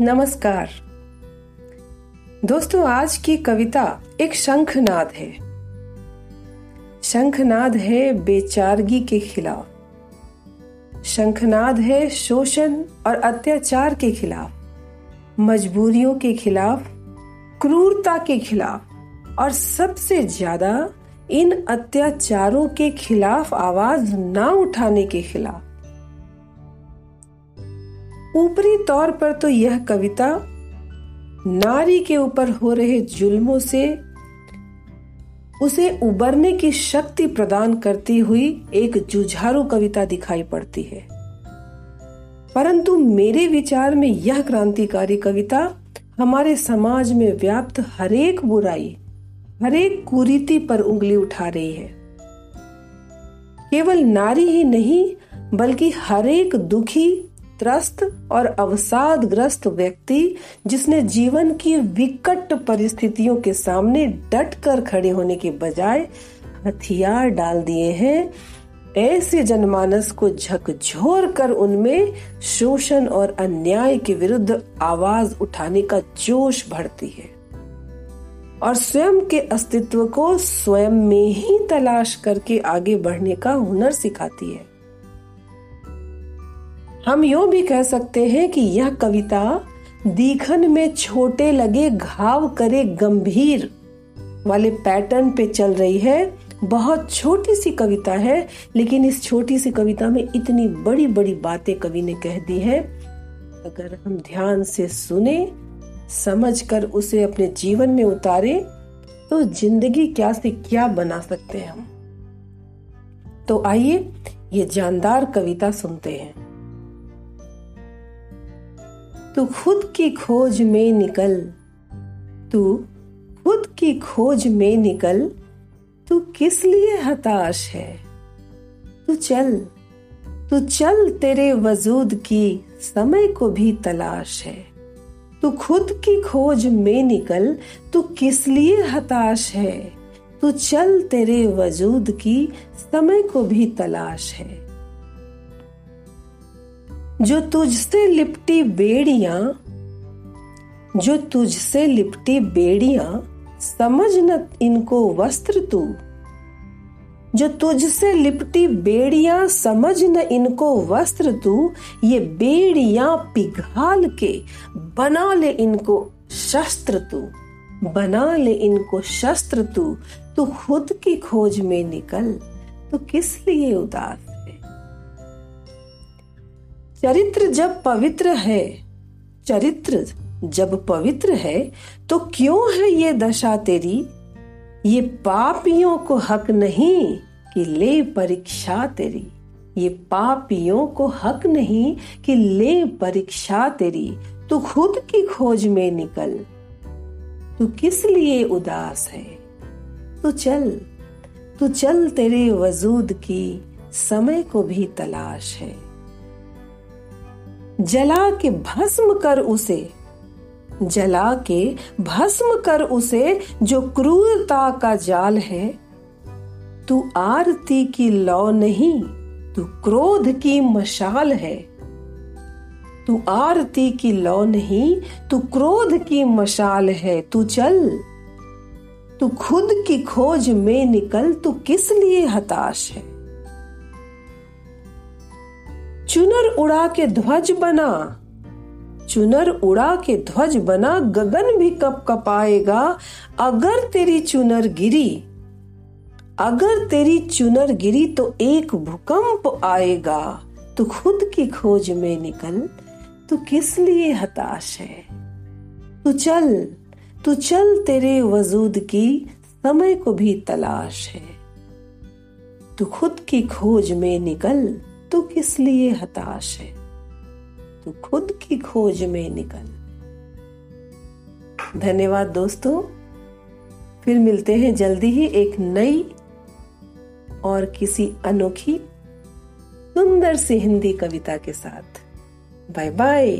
नमस्कार। दोस्तों, आज की कविता एक शंखनाद है। शंखनाद है बेचारगी के खिलाफ। शंखनाद है शोषण और अत्याचार के खिलाफ। मजबूरियों के खिलाफ, क्रूरता के खिलाफ और सबसे ज़्यादा इन अत्याचारों के खिलाफ आवाज़ ना उठाने के खिलाफ। ऊपरी तौर पर तो यह कविता नारी के ऊपर हो रहे जुल्मों से उसे उबरने की शक्ति प्रदान करती हुई एक जुझारू कविता दिखाई पड़ती है। परंतु मेरे विचार में यह क्रांतिकारी कविता हमारे समाज में व्याप्त हरेक बुराई, हरेक कुरीति पर उंगली उठा रही है। केवल नारी ही नहीं, बल्कि हरेक दुखी त्रस्त और अवसाद ग्रस्त व्यक्ति, जिसने जीवन की विकट परिस्थितियों के सामने डट कर खड़े होने के बजाय हथियार डाल दिए हैं, ऐसे जनमानस को झकझोर कर उनमें शोषण और अन्याय के विरुद्ध आवाज़ उठाने का जोश भरती है। और स्वयं के अस्तित्व को स्वयं में ही तलाश करके आगे बढ़ने का हुनर सिखाती है। हम यो भी कह सकते हैं कि यह कविता दीखन में छोटे लगे घाव करे गंभीर वाले पैटर्न पे चल रही है। बहुत छोटी सी कविता है, लेकिन इस छोटी सी कविता में इतनी बड़ी बड़ी बातें कवि ने कह दी है। अगर हम ध्यान से सुने समझ कर उसे अपने जीवन में उतारे तो ज़िंदगी क्या से क्या बना सकते हैं हम? तो आइए ये जानदार कविता सुनते हैं। तू खुद की खोज में निकल। तू खुद की खोज में निकल। तू किस लिए हताश है? तू चल। तू चल तेरे वजूद की, समय को भी तलाश है। तू खुद की खोज में निकल। तू किस लिए हताश है? तू चल तेरे वजूद की, समय को भी तलाश है। जो तुझसे लिपटी बेड़िया, जो तुझसे लिपटी बेड़िया, समझ न इनको वस्त्र तू। जो तुझसे लिपटी बेड़िया, समझ न इनको वस्त्र तू। ये बेड़िया पिघाल के बना ले इनको शस्त्र तू। बना ले इनको शस्त्र तू। तू खुद की खोज में निकल। तो किस लिए उदास? चरित्र जब पवित्र है, चरित्र जब पवित्र है तो क्यों है ये दशा तेरी? ये पापियों को हक नहीं कि ले परीक्षा तेरी। ये पापियों को हक नहीं कि ले परीक्षा तेरी। तू खुद की खोज में निकल। तू किस लिए उदास है? तू चल। तू चल तेरे वजूद की, समय को भी तलाश है। जला के भस्म कर उसे। जला के भस्म कर उसे जो क्रूरता का जाल है। तू आरती की लौ नहीं, तू क्रोध की मशाल है। तू आरती की लौ नहीं, तू क्रोध की मशाल है। तू चल। तू खुद की खोज में निकल, तू किस लिए हताश है? चुनर उड़ा के ध्वज बना। चुनर उड़ा के ध्वज बना, गगन भी कप कपाएगा। अगर तेरी चुनर गिरी, अगर तेरी चुनर गिरी तो एक भूकंप आएगा। तू खुद की खोज में निकल, तू किस लिए हताश है? तू चल तू चल तेरे वजूद की, समय को भी तलाश है। तू खुद की खोज में निकल तू किस लिए हताश है? तू खुद की खोज में निकल। धन्यवाद दोस्तों। फिर मिलते हैं जल्दी ही एक नई और किसी अनोखी सुंदर सी हिंदी कविता के साथ। Bye bye